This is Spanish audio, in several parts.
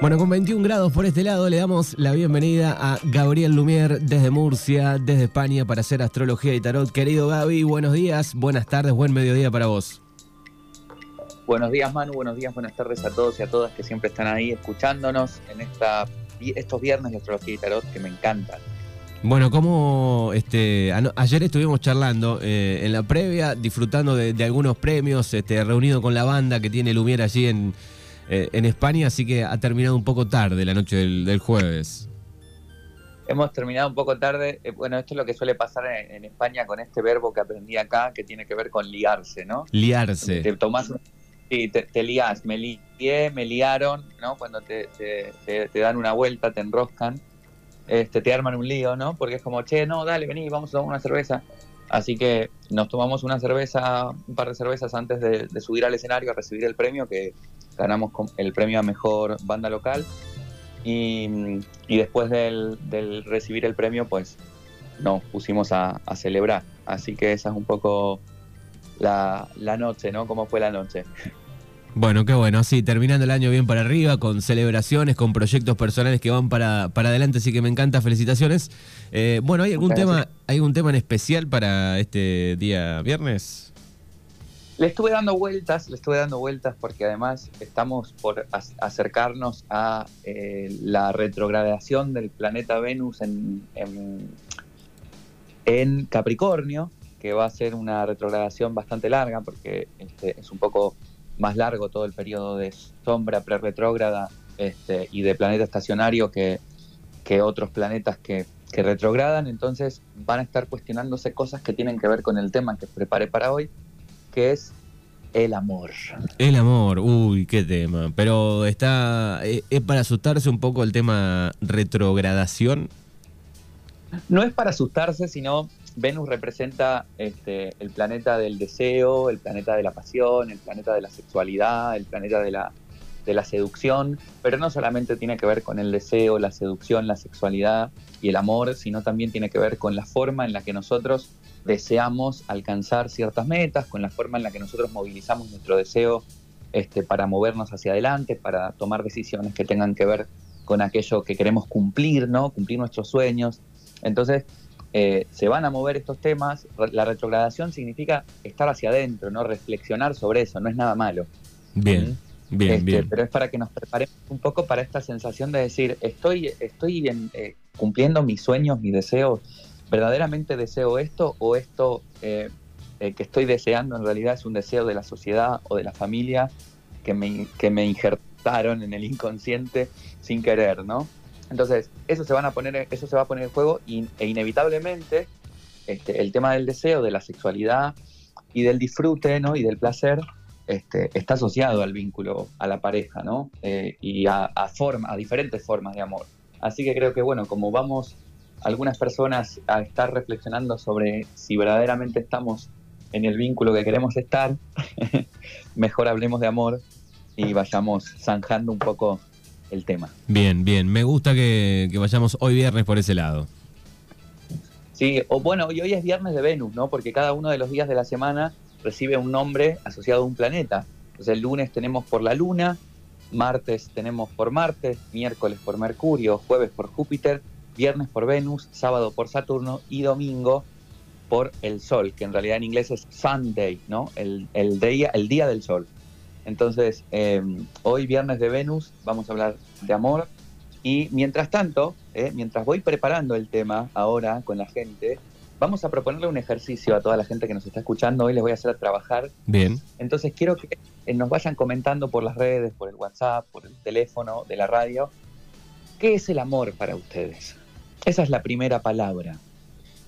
Bueno, con 21 grados por este lado le damos la bienvenida a Gabriel Lumier desde Murcia, desde España, para hacer astrología y tarot. Querido Gaby, buenos días, buenas tardes, buen mediodía para vos. Buenos días Manu, buenos días, buenas tardes a todos y a todas que siempre están ahí escuchándonos en esta, estos viernes de astrología y tarot que me encantan. Bueno, como este, ayer estuvimos charlando eh, en la previa, disfrutando de, algunos premios, este, reunido con la banda que tiene Lumier allí en, eh, en España, así que ha terminado un poco tarde la noche del, jueves. Hemos terminado un poco tarde. Eh, bueno, esto es lo que suele pasar en, España con este verbo que aprendí acá, que tiene que ver con liarse, ¿no? Liarse. Te tomás, sí, te, te liás, me lié, me liaron, ¿no? Cuando te, te, dan una vuelta, te enroscan, este, te arman un lío, ¿no? Porque es como, che, no, dale, vení, vamos a tomar una cerveza. Así que nos tomamos una cerveza, un par de cervezas antes de, de subir al escenario a recibir el premio, que ganamos el premio a mejor banda local y, después del, recibir el premio pues nos pusimos a, celebrar. Así que esa es un poco la, noche, ¿no? ¿Cómo fue la noche? Bueno, qué bueno, sí, terminando el año bien para arriba, con celebraciones, con proyectos personales que van para, para adelante, así que me encanta, felicitaciones. Eh, bueno, ¿hay algún tema, hay algún tema en especial para este día viernes? Le estuve dando vueltas, le estuve dando vueltas porque además estamos por acercarnos a eh, la retrogradación del planeta Venus en, Capricornio, que va a ser una retrogradación bastante larga porque este, es un poco más largo todo el periodo de sombra pre-retrógrada este, y de planeta estacionario que, otros planetas que, que retrogradan. Entonces van a estar cuestionándose cosas que tienen que ver con el tema que preparé para hoy que es el amor. El amor, uy, qué tema. Pero está, eh, ¿es para asustarse un poco el tema retrogradación? No es para asustarse, sino Venus representa este, el planeta del deseo, el planeta de la pasión, el planeta de la sexualidad, el planeta de la, de la seducción, pero no solamente tiene que ver con el deseo, la seducción, la sexualidad y el amor, sino también tiene que ver con la forma en la que nosotros deseamos alcanzar ciertas metas, con la forma en la que nosotros movilizamos nuestro deseo este, para movernos hacia adelante, para tomar decisiones que tengan que ver con aquello que queremos cumplir, ¿no? Cumplir nuestros sueños. Entonces, eh, se van a mover estos temas. La retrogradación significa estar hacia adentro, ¿no? Reflexionar sobre eso, no es nada malo. Bien, bien, este, bien. Pero es para que nos preparemos un poco para esta sensación de decir, estoy, estoy eh, cumpliendo mis sueños, mis deseos, ¿verdaderamente deseo esto o esto eh, eh, que estoy deseando en realidad es un deseo de la sociedad o de la familia que me, que me injertaron en el inconsciente sin querer, ¿no? Entonces, eso se, van a poner, eso se va a poner en juego e inevitablemente este, el tema del deseo, de la sexualidad y del disfrute ¿no? y del placer este, está asociado al vínculo, a la pareja, ¿no? Eh, y a, a, a diferentes formas de amor. Así que creo que, bueno, como vamos algunas personas a estar reflexionando sobre si verdaderamente estamos en el vínculo que queremos estar, mejor hablemos de amor y vayamos zanjando un poco el tema. Bien, bien. Me gusta que, vayamos hoy viernes por ese lado. Sí, o bueno, y hoy es viernes de Venus, ¿no? Porque cada uno de los días de la semana recibe un nombre asociado a un planeta. Entonces el lunes tenemos por la Luna, martes tenemos por Marte, miércoles por Mercurio, jueves por Júpiter viernes por Venus, sábado por Saturno y domingo por el Sol, que en realidad en inglés es Sunday, ¿no? El, día, el día del Sol. Entonces, em, hoy viernes de Venus vamos a hablar de amor y mientras tanto, eh, mientras voy preparando el tema ahora con la gente, vamos a proponerle un ejercicio a toda la gente que nos está escuchando. Hoy les voy a hacer trabajar. Bien. Entonces quiero que nos vayan comentando por las redes, por el WhatsApp, por el teléfono de la radio, ¿qué es el amor para ustedes? Esa es la primera palabra,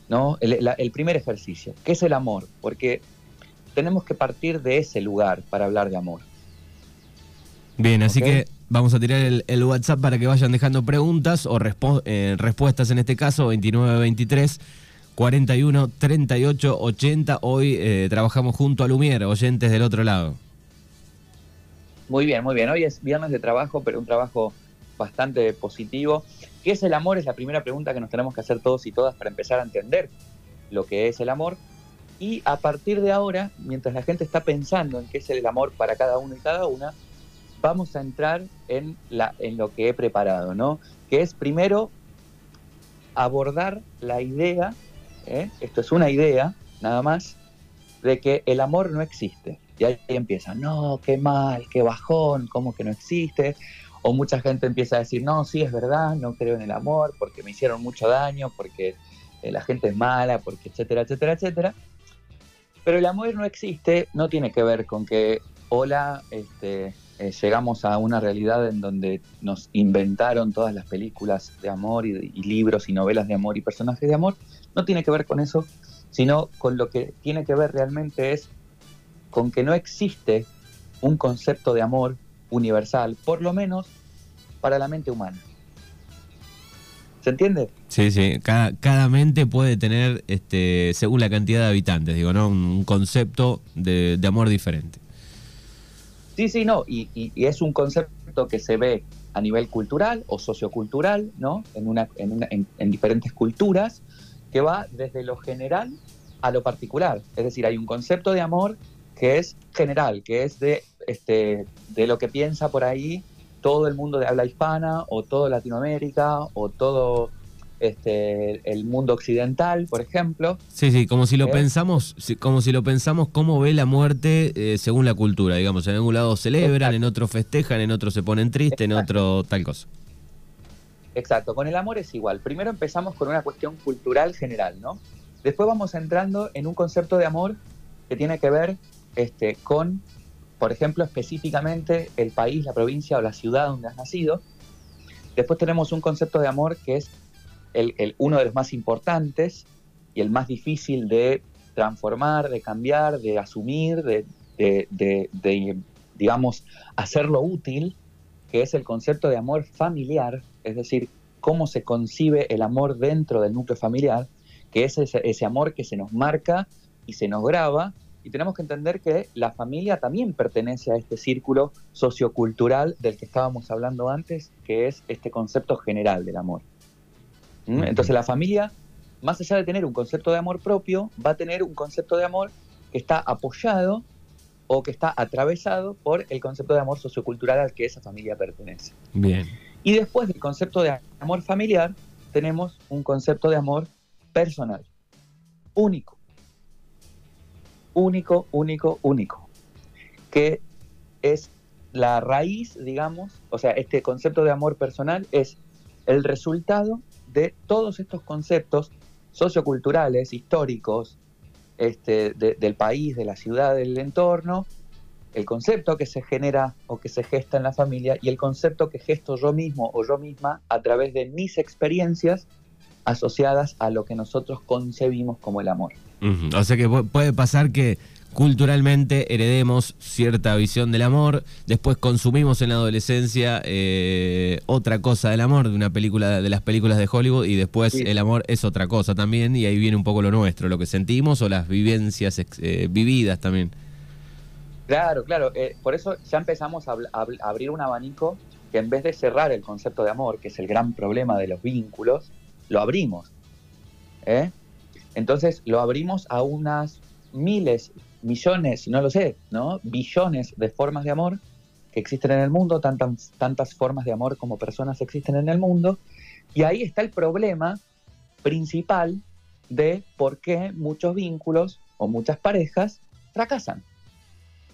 ¿no? El, primer ejercicio. ¿Qué es el amor? Porque tenemos que partir de ese lugar para hablar de amor. Bien, así que vamos a tirar el, WhatsApp para que vayan dejando preguntas o eh, respuestas en este caso, 2923 41 38 80. Hoy eh, trabajamos junto a Lumier, oyentes del otro lado. Muy bien, muy bien. Hoy es viernes de trabajo, pero un trabajo bastante positivo. ¿Qué es el amor? Es la primera pregunta que nos tenemos que hacer todos y todas para empezar a entender lo que es el amor. Y a partir de ahora, mientras la gente está pensando en qué es el amor para cada uno y cada una, vamos a entrar en, la, en lo que he preparado, ¿no? Que es primero abordar la idea, ¿eh? esto es una idea, nada más, de que el amor no existe. Y ahí empieza, no, qué mal, qué bajón, cómo que no existe. O mucha gente empieza a decir, no, sí, es verdad, no creo en el amor, porque me hicieron mucho daño, porque eh, la gente es mala, porque etcétera, etcétera, etcétera. Pero el amor no existe, no tiene que ver con que, hola, este, eh, llegamos a una realidad en donde nos inventaron todas las películas de amor y, libros y novelas de amor y personajes de amor, no tiene que ver con eso, sino con lo que tiene que ver realmente es con que no existe un concepto de amor universal, por lo menos para la mente humana. ¿Se entiende? Sí, sí. Cada, mente puede tener, este, según la cantidad de habitantes, digo, ¿no? Un concepto de amor diferente. Sí, sí, no, y, es un concepto que se ve a nivel cultural o sociocultural, ¿no? En, una, en, diferentes culturas, que va desde lo general a lo particular. Es decir, hay un concepto de amor que es general, que es de, este, de lo que piensa por ahí todo el mundo de habla hispana, o todo Latinoamérica, o todo este, el mundo occidental, por ejemplo. Sí, sí, como si lo ¿Eh? pensamos, como si lo pensamos, cómo ve la muerte eh, según la cultura, digamos, en algún lado celebran, en otro festejan, en otro se ponen tristes, en otro tal cosa. Exacto, con el amor es igual. Primero empezamos con una cuestión cultural general, ¿no? Después vamos entrando en un concepto de amor que tiene que ver este, con, por ejemplo, específicamente el país, la provincia o la ciudad donde has nacido. Después tenemos un concepto de amor que es el, uno de los más importantes y el más difícil de transformar, de cambiar, de asumir, de, digamos, hacerlo útil, que es el concepto de amor familiar, es decir, cómo se concibe el amor dentro del núcleo familiar, que es ese, ese amor que se nos marca y se nos graba, y tenemos que entender que la familia también pertenece a este círculo sociocultural del que estábamos hablando antes, que es este concepto general del amor. Entonces la familia, más allá de tener un concepto de amor propio, va a tener un concepto de amor que está apoyado o que está atravesado por el concepto de amor sociocultural al que esa familia pertenece. Bien. Y después del concepto de amor familiar, tenemos un concepto de amor personal, único. Único, único, único. Que es la raíz, digamos, o sea, este concepto de amor personal es el resultado de todos estos conceptos socioculturales, históricos, este, del país, de la ciudad, del entorno, el concepto que se genera o que se gesta en la familia y el concepto que gesto yo mismo o yo misma a través de mis experiencias asociadas a lo que nosotros concebimos como el amor. O sea que puede pasar que culturalmente heredemos cierta visión del amor, después consumimos en la adolescencia eh, otra cosa del amor, de una película de las películas de Hollywood, y después el amor es otra cosa también, y ahí viene un poco lo nuestro, lo que sentimos o las vivencias eh, vividas también. Claro, claro, eh, por eso ya empezamos a, abrir un abanico que en vez de cerrar el concepto de amor, que es el gran problema de los vínculos, lo abrimos. Entonces lo abrimos a unas miles millones, no lo sé, ¿no? Billones de formas de amor que existen en el mundo, tantas, tantas formas de amor como personas existen en el mundo. Y ahí está el problema principal de por qué muchos vínculos o muchas parejas fracasan.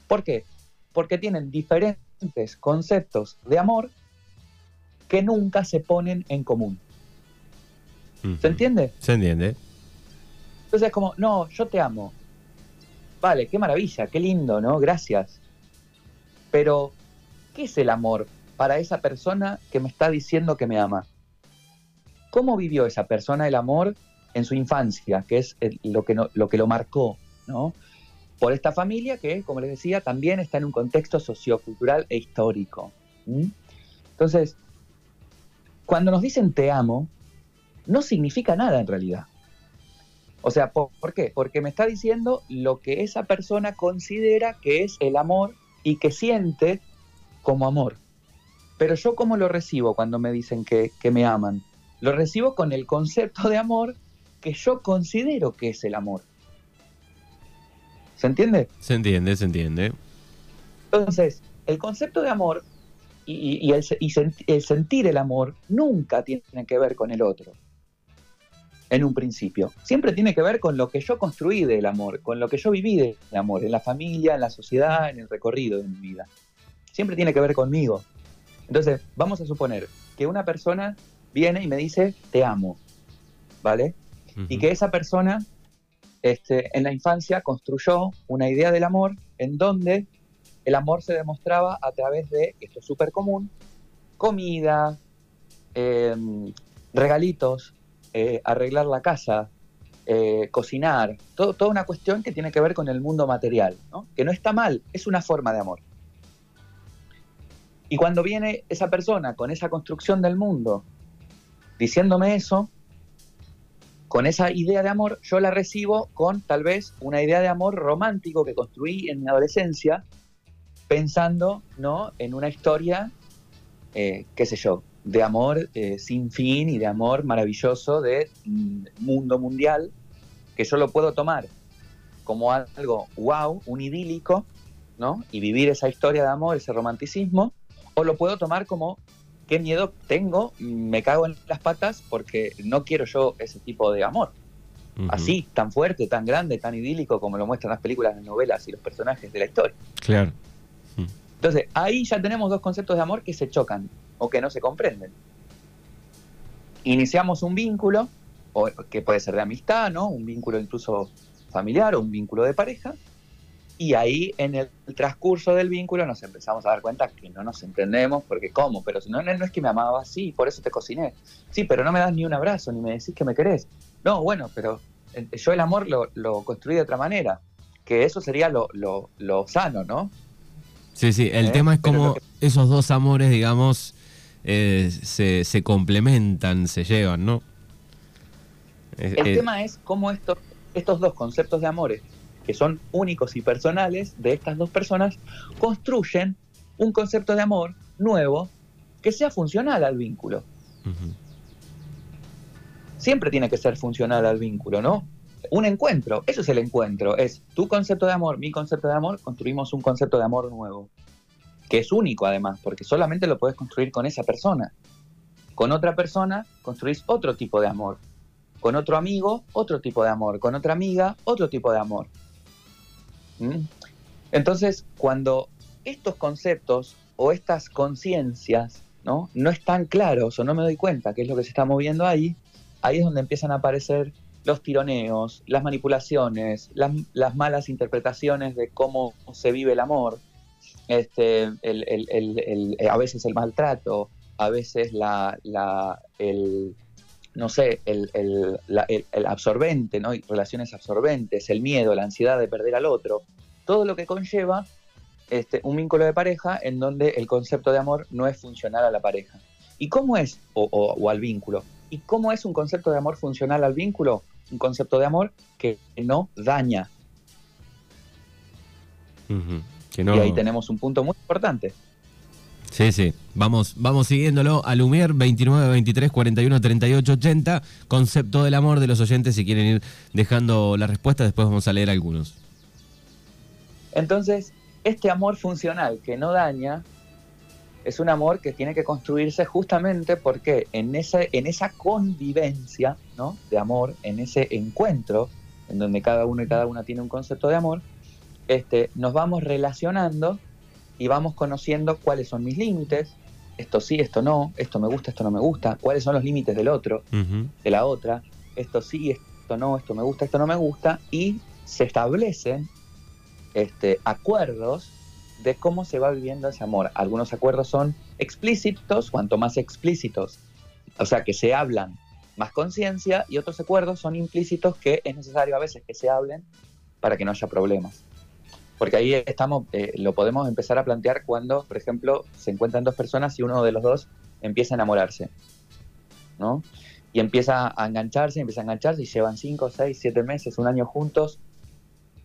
¿Por qué? Porque tienen diferentes conceptos de amor que nunca se ponen en común. ¿Se entiende? Se entiende. Entonces es como, no, yo te amo, Vale, qué maravilla, qué lindo, ¿no? Gracias. Pero, ¿qué es el amor para esa persona que me está diciendo que me ama? ¿Cómo vivió esa persona el amor en su infancia, que es lo, que lo marcó, ¿no? Por esta familia que, como les decía, también está en un contexto sociocultural e histórico. Entonces, cuando nos dicen te amo, no significa nada en realidad. O sea, ¿por, qué? Porque me está diciendo lo que esa persona considera que es el amor y que siente como amor. Pero yo cómo lo recibo cuando me dicen que, me aman? Lo recibo con el concepto de amor que yo considero que es el amor. ¿Se entiende? Se entiende, se entiende. Entonces, el concepto de amor y, el, el sentir el amor nunca tiene que ver con el otro en un principio. Siempre tiene que ver con lo que yo construí del amor, con lo que yo viví del amor, en la familia, en la sociedad, en el recorrido de mi vida. Siempre tiene que ver conmigo. Entonces, vamos a suponer que una persona viene y me dice, te amo, ¿vale? Y que esa persona este, en la infancia construyó una idea del amor en donde el amor se demostraba a través de, esto es súper común, comida, em, regalitos, eh, arreglar la casa, eh, cocinar, toda una cuestión que tiene que ver con el mundo material, que no está mal, es una forma de amor. Y cuando viene esa persona con esa construcción del mundo, diciéndome eso, con esa idea de amor, yo la recibo con tal vez una idea de amor romántico que construí en mi adolescencia, pensando ¿no? en una historia, eh, qué sé yo, de amor eh, sin fin y de amor maravilloso de mm, mundo mundial, que yo lo puedo tomar como algo wow, un idílico, ¿no? Y vivir esa historia de amor, ese romanticismo, o lo puedo tomar como qué miedo tengo, me cago en las patas porque no quiero yo ese tipo de amor. Así, tan fuerte, tan grande, tan idílico como lo muestran las películas, las novelas y los personajes de la historia. Claro. Entonces, ahí ya tenemos dos conceptos de amor que se chocan o que no se comprenden. Iniciamos un vínculo, o, que puede ser de amistad, ¿no? Un vínculo incluso familiar o un vínculo de pareja, y ahí en el transcurso del vínculo nos empezamos a dar cuenta que no nos entendemos, porque ¿cómo? Pero si no, no es que me amaba así, por eso te cociné. Sí, pero no me das ni un abrazo, ni me decís que me querés. No, bueno, pero eh, yo el amor lo, lo construí de otra manera, que eso sería lo, lo, lo sano, ¿no? Sí, sí, el ¿Eh? tema es como esos dos amores, digamos, eh, se, se, complementan, se llevan, ¿no? El tema es cómo estos, estos dos conceptos de amores que son únicos y personales de estas dos personas, construyen un concepto de amor nuevo que sea funcional al vínculo. Siempre tiene que ser funcional al vínculo, ¿no? Un encuentro, eso es el encuentro, es tu concepto de amor, mi concepto de amor, construimos un concepto de amor nuevo, que es único además, porque solamente lo puedes construir con esa persona. Con otra persona construís otro tipo de amor. Con otro amigo, otro tipo de amor. Con otra amiga, otro tipo de amor. ¿Mm? Entonces, cuando estos conceptos o estas conciencias ¿no? no están claros o no me doy cuenta qué es lo que se está moviendo ahí, ahí es donde empiezan a aparecer los tironeos, las manipulaciones, las, malas interpretaciones de cómo se vive el amor, este, a veces el maltrato, a veces la, el, no sé, el, el, absorbente, ¿no? relaciones absorbentes, el miedo, la ansiedad de perder al otro, todo lo que conlleva este, un vínculo de pareja en donde el concepto de amor no es funcional a la pareja. ¿Y cómo es, o, al vínculo? ¿Y cómo es un concepto de amor funcional al vínculo? Un concepto de amor que no daña. Y ahí tenemos un punto muy importante. Sí, sí. Vamos, vamos siguiéndolo. Alumier 29 23 41 38 80. Concepto del amor de los oyentes. Si quieren ir dejando la respuesta, después vamos a leer algunos. Entonces, este amor funcional que no daña es un amor que tiene que construirse justamente porque en, ese, en esa convivencia ¿no? de amor, en ese encuentro, en donde cada uno y cada una tiene un concepto de amor, este, nos vamos relacionando y vamos conociendo cuáles son mis límites, esto sí, esto no, esto me gusta, esto no me gusta, cuáles son los límites del otro, de la otra, esto sí, esto no, esto me gusta, esto no me gusta, y se establecen este, acuerdos de cómo se va viviendo ese amor. Algunos acuerdos son explícitos, cuanto más explícitos, o sea, que se hablan más conciencia, y otros acuerdos son implícitos que es necesario a veces que se hablen para que no haya problemas. Porque ahí estamos, eh, lo podemos empezar a plantear cuando, por ejemplo, se encuentran dos personas y uno de los dos empieza a enamorarse, ¿no? Y empieza a engancharse, empieza a engancharse y llevan cinco, seis, siete meses, un año juntos.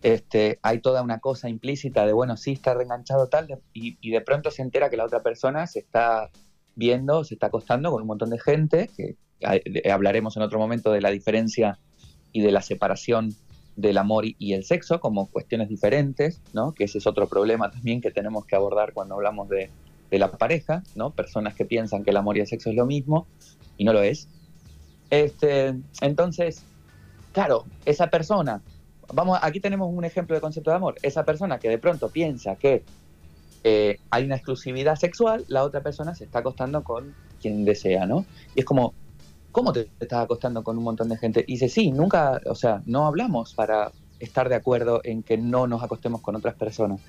Este, hay toda una cosa implícita de, bueno, sí está reenganchado tal, y, y de pronto se entera que la otra persona se está viendo, se está acostando con un montón de gente, que hablaremos en otro momento de la diferencia y de la separación del amor y el sexo como cuestiones diferentes, ¿no? que ese es otro problema también que tenemos que abordar cuando hablamos de, la pareja, ¿no? Personas que piensan que el amor y el sexo es lo mismo y no lo es. Este, entonces, claro, esa persona, vamos, aquí tenemos un ejemplo de concepto de amor, esa persona que de pronto piensa que eh, hay una exclusividad sexual, la otra persona se está acostando con quien desea, ¿no? Y es como, ¿cómo te, estás acostando con un montón de gente? Dice, sí, nunca, o sea, no hablamos para estar de acuerdo en que no nos acostemos con otras personas.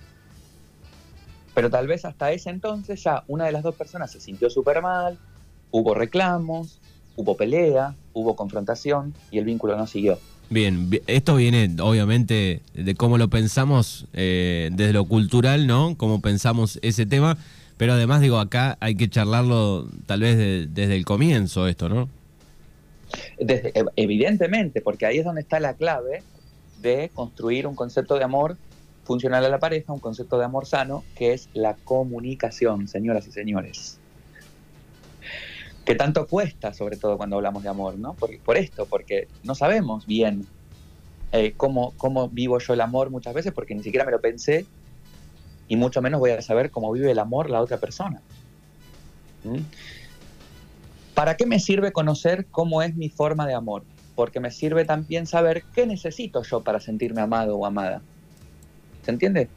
Pero tal vez hasta ese entonces ya una de las dos personas se sintió súper mal, hubo reclamos, hubo pelea, hubo confrontación y el vínculo no siguió. Bien, esto viene obviamente de cómo lo pensamos eh, desde lo cultural, ¿no? Cómo pensamos ese tema, pero además digo, acá hay que charlarlo tal vez desde el comienzo esto, ¿no? Evidentemente, porque ahí es donde está la clave de construir un concepto de amor funcional a la pareja, un concepto de amor sano, que es la comunicación, señoras y señores. Que tanto cuesta, sobre todo cuando hablamos de amor, ¿no? Por, por esto, porque no sabemos bien eh, cómo, cómo vivo yo el amor muchas veces, porque ni siquiera me lo pensé, y mucho menos voy a saber cómo vive el amor la otra persona. ¿Mm? ¿Para qué me sirve conocer cómo es mi forma de amor? Porque me sirve también saber qué necesito yo para sentirme amado o amada. ¿Se entiende?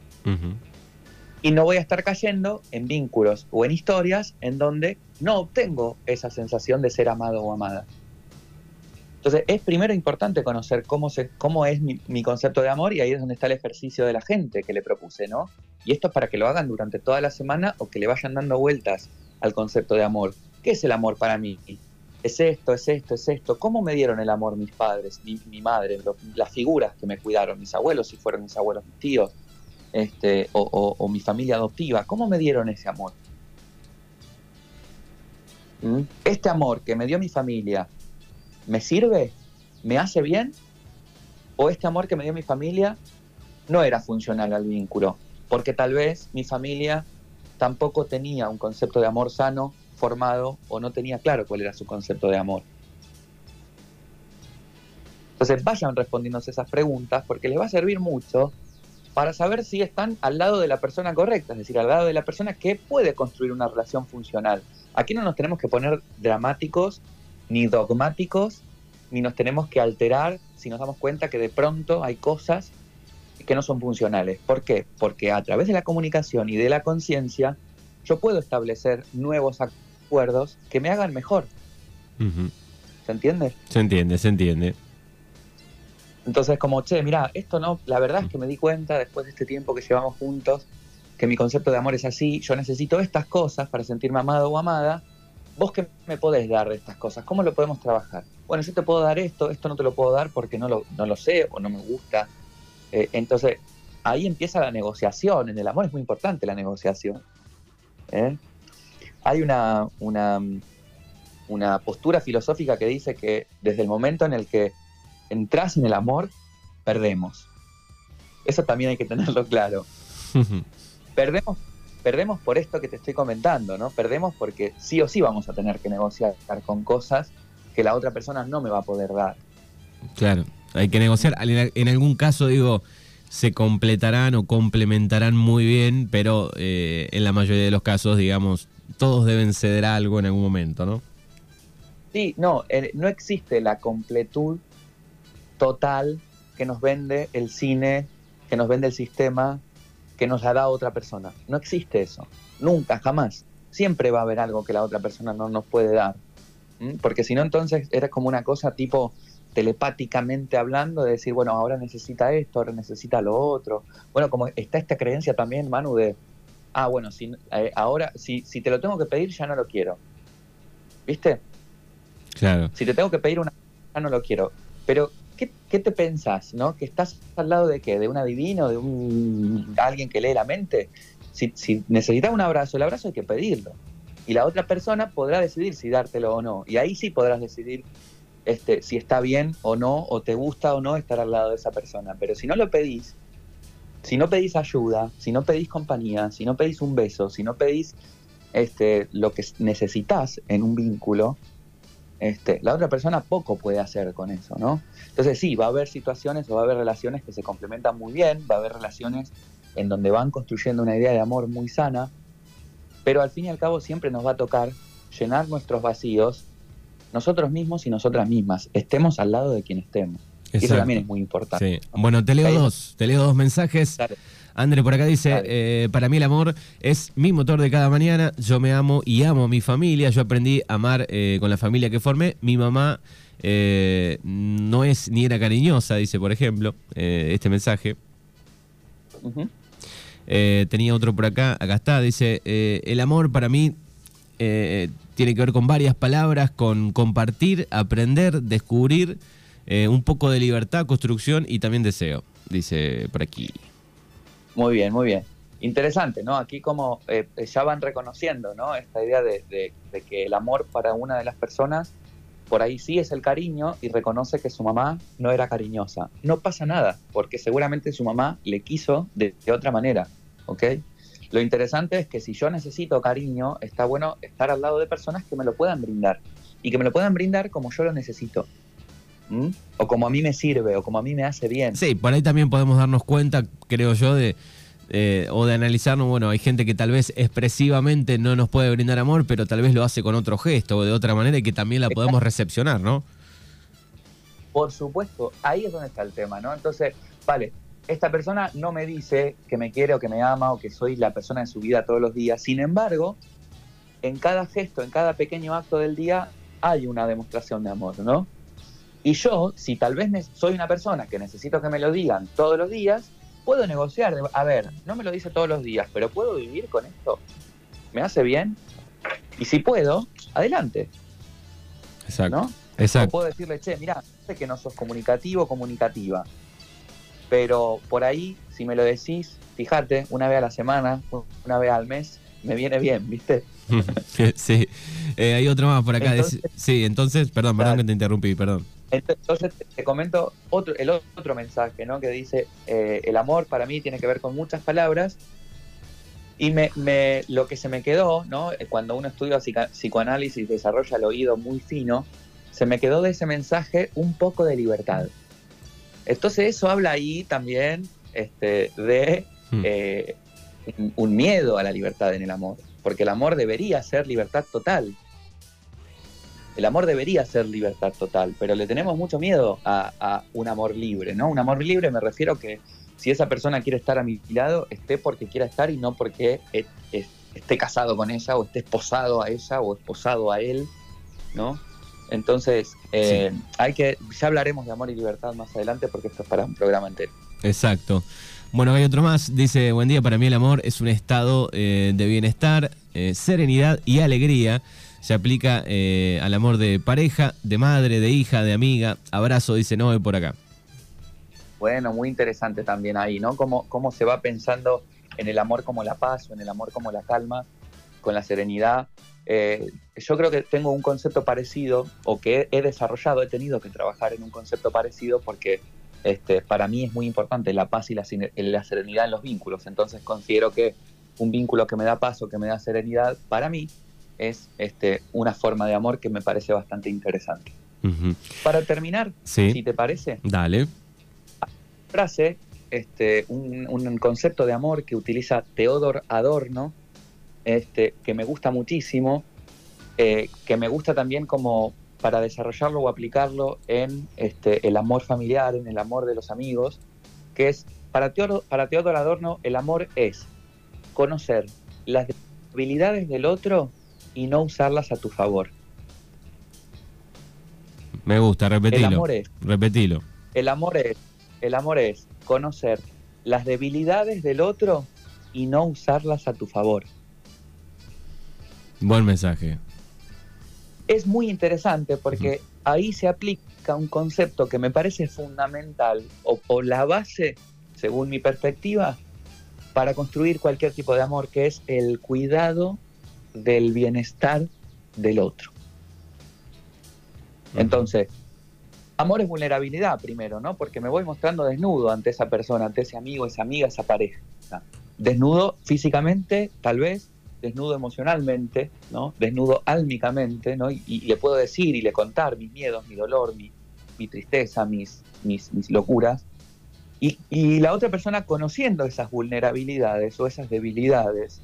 Y no voy a estar cayendo en vínculos o en historias en donde no obtengo esa sensación de ser amado o amada. Entonces, es primero importante conocer cómo, se, cómo es mi, concepto de amor y ahí es donde está el ejercicio de la gente que le propuse, ¿no? Y esto es para que lo hagan durante toda la semana o que le vayan dando vueltas al concepto de amor. ¿Qué es el amor para mí? Es esto, es esto, es esto. ¿Cómo me dieron el amor mis padres, mi, madre, las figuras que me cuidaron, mis abuelos, si fueron mis abuelos, mis tíos, este, o, mi familia adoptiva? ¿Cómo me dieron ese amor? ¿Mm? ¿Este amor que me dio mi familia me sirve? ¿Me hace bien? ¿O este amor que me dio mi familia no era funcional al vínculo? Porque tal vez mi familia tampoco tenía un concepto de amor sano formado o no tenía claro cuál era su concepto de amor. Entonces vayan respondiéndose esas preguntas porque les va a servir mucho para saber si están al lado de la persona correcta, es decir, al lado de la persona que puede construir una relación funcional. Aquí no nos tenemos que poner dramáticos ni dogmáticos, ni nos tenemos que alterar si nos damos cuenta que de pronto hay cosas que no son funcionales. ¿Por qué? Porque a través de la comunicación y de la conciencia yo puedo establecer nuevos acuerdos que me hagan mejor. ¿Se entiende? Se entiende, se entiende. Entonces, como, che, mira, esto no, la verdad es que me di cuenta después de este tiempo que llevamos juntos, que mi concepto de amor es así, yo necesito estas cosas para sentirme amado o amada, vos qué me podés dar de estas cosas, ¿cómo lo podemos trabajar? Bueno, yo te puedo dar esto, esto no te lo puedo dar porque no lo, no lo sé o no me gusta. Eh, entonces, ahí empieza la negociación, en el amor es muy importante la negociación. ¿eh? Hay una, una, postura filosófica que dice que desde el momento en el que entras en el amor, perdemos. Eso también hay que tenerlo claro. perdemos, perdemos por esto que te estoy comentando, ¿no? Perdemos porque sí o sí vamos a tener que negociar con cosas que la otra persona no me va a poder dar. Claro, hay que negociar. En algún caso, digo, se completarán o complementarán muy bien, pero eh, en la mayoría de los casos, digamos, todos deben ceder algo en algún momento, ¿no? Sí, no, eh, no existe la completud total que nos vende el cine, que nos vende el sistema, que nos la da otra persona. No existe eso. Nunca, jamás. Siempre va a haber algo que la otra persona no nos puede dar. Porque si no, entonces era como una cosa tipo telepáticamente hablando, de decir, bueno, ahora necesita esto, ahora necesita lo otro. Bueno, como está esta creencia también, Manu, de, ah, bueno, si, eh, ahora, si, si te lo tengo que pedir, ya no lo quiero. ¿Viste? Claro. Si te tengo que pedir una, ya no lo quiero. Pero, ¿qué, qué te pensás, no? ¿Que estás al lado de qué? ¿De un adivino? ¿De un alguien que lee la mente? Si, si necesitas un abrazo, el abrazo hay que pedirlo. Y la otra persona podrá decidir si dártelo o no. Y ahí sí podrás decidir este, si está bien o no, o te gusta o no estar al lado de esa persona. Pero si no lo pedís, si no pedís ayuda, si no pedís compañía, si no pedís un beso, si no pedís este, lo que necesitas en un vínculo, este, la otra persona poco puede hacer con eso, ¿no? Entonces sí, va a haber situaciones o va a haber relaciones que se complementan muy bien, va a haber relaciones en donde van construyendo una idea de amor muy sana, pero al fin y al cabo siempre nos va a tocar llenar nuestros vacíos nosotros mismos y nosotras mismas, estemos al lado de quien estemos. Y eso también es muy importante. Bueno, te leo dos, te leo dos mensajes. André por acá dice, eh, para mí el amor es mi motor de cada mañana, yo me amo y amo a mi familia, yo aprendí a amar eh, con la familia que formé, mi mamá eh, no es ni era cariñosa, dice por ejemplo, este mensaje. tenía otro por acá, acá está, dice, el amor para mí tiene que ver con varias palabras, con compartir, aprender, descubrir, un poco de libertad, construcción y también deseo, dice por aquí. Muy bien, muy bien. Interesante, ¿no? Aquí como eh, ya van reconociendo, ¿no? Esta idea de, que el amor para una de las personas, por ahí sí es el cariño y reconoce que su mamá no era cariñosa. No pasa nada, porque seguramente su mamá le quiso de, otra manera, ¿ok? Lo interesante es que si yo necesito cariño, está bueno estar al lado de personas que me lo puedan brindar y que me lo puedan brindar como yo lo necesito. O como a mí me sirve, o como a mí me hace bien. Sí, por ahí también podemos darnos cuenta, creo yo, de, eh, o de analizarnos, bueno, hay gente que tal vez expresivamente no nos puede brindar amor, pero tal vez lo hace con otro gesto o de otra manera y que también la podemos recepcionar, ¿no? Por supuesto, ahí es donde está el tema, ¿no? Entonces, vale, esta persona no me dice que me quiere o que me ama o que soy la persona de su vida todos los días, sin embargo, en cada gesto, en cada pequeño acto del día, hay una demostración de amor, ¿no? Y yo, si tal vez soy una persona que necesito que me lo digan todos los días, puedo negociar. A ver, no me lo dice todos los días, pero ¿puedo vivir con esto? ¿Me hace bien? Y si puedo, adelante. Exacto. ¿no? Exacto. puedo decirle, che, mira, sé que no sos comunicativo o comunicativa, pero por ahí, si me lo decís, fíjate, una vez a la semana, una vez al mes, me viene bien, ¿viste? sí. Eh, hay otro más por acá. sí, entonces, perdón, perdón que te interrumpí, perdón. Entonces te comento otro, el otro mensaje, ¿no? Que dice, eh, el amor para mí tiene que ver con muchas palabras y me, me, lo que se me quedó, ¿no? Cuando uno estudia psicoanálisis desarrolla el oído muy fino, se me quedó de ese mensaje un poco de libertad. Entonces eso habla ahí también este, de hmm. eh, un miedo a la libertad en el amor, porque el amor debería ser libertad total. El amor debería ser libertad total, pero le tenemos mucho miedo a, un amor libre, ¿no? Un amor libre me refiero que si esa persona quiere estar a mi lado, esté porque quiera estar y no porque e, esté casado con ella o esté esposado a ella o esposado a él, ¿no? Entonces, eh, hay que, ya hablaremos de amor y libertad más adelante porque esto es para un programa entero. Exacto. Bueno, hay otro más. Dice, buen día, para mí el amor es un estado eh, de bienestar, eh, serenidad y alegría se aplica eh, al amor de pareja, de madre, de hija, de amiga. Abrazo, dice Noé por acá. Bueno, muy interesante también ahí, ¿no? Cómo, cómo se va pensando en el amor como la paz o en el amor como la calma, con la serenidad. Eh, yo creo que tengo un concepto parecido o que he, desarrollado, he tenido que trabajar en un concepto parecido porque este, para mí es muy importante la paz y la, la serenidad en los vínculos. Entonces considero que un vínculo que me da paz o que me da serenidad, para mí es este, una forma de amor que me parece bastante interesante. Para terminar, si te parece, dale. Frase, este, un, concepto de amor que utiliza Teodor Adorno, este, que me gusta muchísimo, eh, que me gusta también como para desarrollarlo o aplicarlo en este, el amor familiar, en el amor de los amigos, que es, para Teodor, para Adorno, el amor es conocer las debilidades del otro y no usarlas a tu favor. Me gusta, repetilo. El amor es, repetilo. El amor es, el amor es conocer las debilidades del otro y no usarlas a tu favor. Buen mensaje. Es muy interesante porque ahí se aplica un concepto que me parece fundamental o, o la base, según mi perspectiva, para construir cualquier tipo de amor, que es el cuidado del bienestar del otro. Entonces, amor es vulnerabilidad primero, ¿no? Porque me voy mostrando desnudo ante esa persona, ante ese amigo, esa amiga, esa pareja. Desnudo físicamente, tal vez, desnudo emocionalmente, ¿no? Desnudo álmicamente, ¿no? Y, le puedo decir y le contar mis miedos, mi dolor, mi, tristeza, mis, mis, mis locuras. Y, y, la otra persona conociendo esas vulnerabilidades o esas debilidades,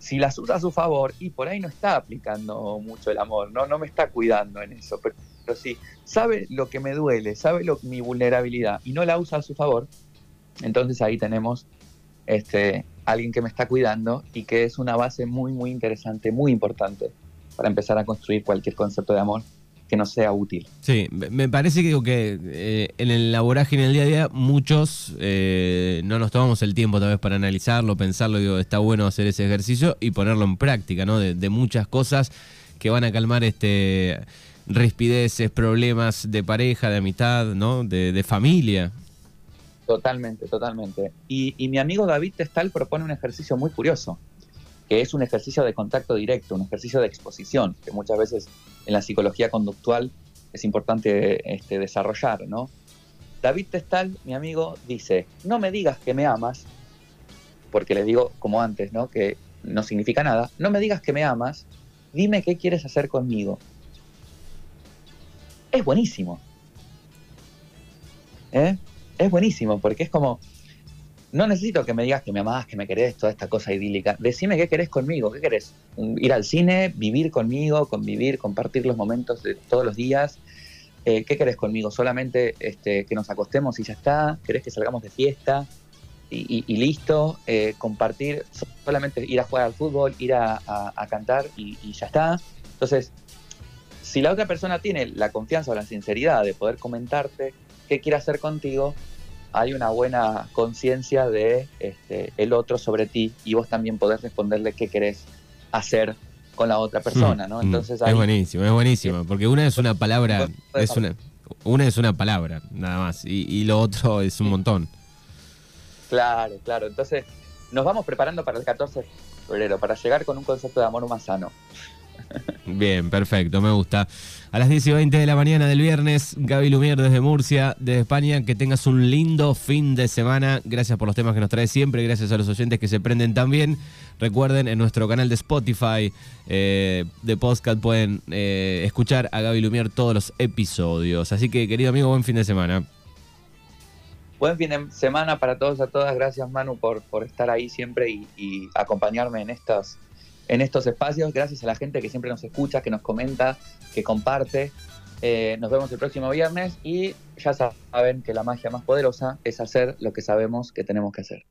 si las usa a su favor, y por ahí no está aplicando mucho el amor, no, no me está cuidando en eso, pero, si sabe lo que me duele, sabe lo, mi vulnerabilidad y no la usa a su favor, entonces ahí tenemos este, alguien que me está cuidando y que es una base muy, muy interesante, muy importante para empezar a construir cualquier concepto de amor que no sea útil. Sí, me parece que, que eh, en el laboraje en el día a día muchos eh, no nos tomamos el tiempo tal vez para analizarlo, pensarlo, digo, está bueno hacer ese ejercicio y ponerlo en práctica, ¿no? De, muchas cosas que van a calmar este rispideces, problemas de pareja, de amistad, ¿no? De, familia. Totalmente, totalmente. Y, y mi amigo David Testal propone un ejercicio muy curioso que es un ejercicio de contacto directo, un ejercicio de exposición, que muchas veces en la psicología conductual es importante este, desarrollar, ¿no? David Testal, mi amigo, dice, no me digas que me amas, porque le digo como antes, ¿no? Que no significa nada, no me digas que me amas, dime qué quieres hacer conmigo. Es buenísimo. ¿Eh? Es buenísimo, porque es como, no necesito que me digas que me amás, que me querés, toda esta cosa idílica. Decime qué querés conmigo, qué querés. Ir al cine, vivir conmigo, convivir, compartir los momentos de todos los días. Eh, ¿Qué querés conmigo? ¿Solamente este, que nos acostemos y ya está? ¿Querés que salgamos de fiesta y, listo? Eh, ¿Compartir? ¿Solamente ir a jugar al fútbol, ir a, cantar y, y ya está? Entonces, si la otra persona tiene la confianza o la sinceridad de poder comentarte qué quiere hacer contigo, hay una buena conciencia de este, el otro sobre ti y vos también podés responderle qué querés hacer con la otra persona, ¿no? Mm, Entonces es buenísimo, es buenísimo, porque una es una palabra, es una, una es una palabra nada más y, lo otro es un montón. Claro, claro. Entonces nos vamos preparando para el 14 de febrero para llegar con un concepto de amor más sano. Bien, perfecto, me gusta. A las 10 y 20 de la mañana del viernes, Gaby Lumier desde Murcia, desde España. Que tengas un lindo fin de semana. Gracias por los temas que nos trae siempre. Gracias a los oyentes que se prenden también. Recuerden, en nuestro canal de Spotify eh, de podcast pueden eh, escuchar a Gaby Lumier todos los episodios. Así que, querido amigo, buen fin de semana. Buen fin de semana para todos, a todas. Gracias, Manu, por, por estar ahí siempre y, y acompañarme en estas en estos espacios. Gracias a la gente que siempre nos escucha, que nos comenta, que comparte. Eh, nos vemos el próximo viernes y ya saben que la magia más poderosa es hacer lo que sabemos que tenemos que hacer.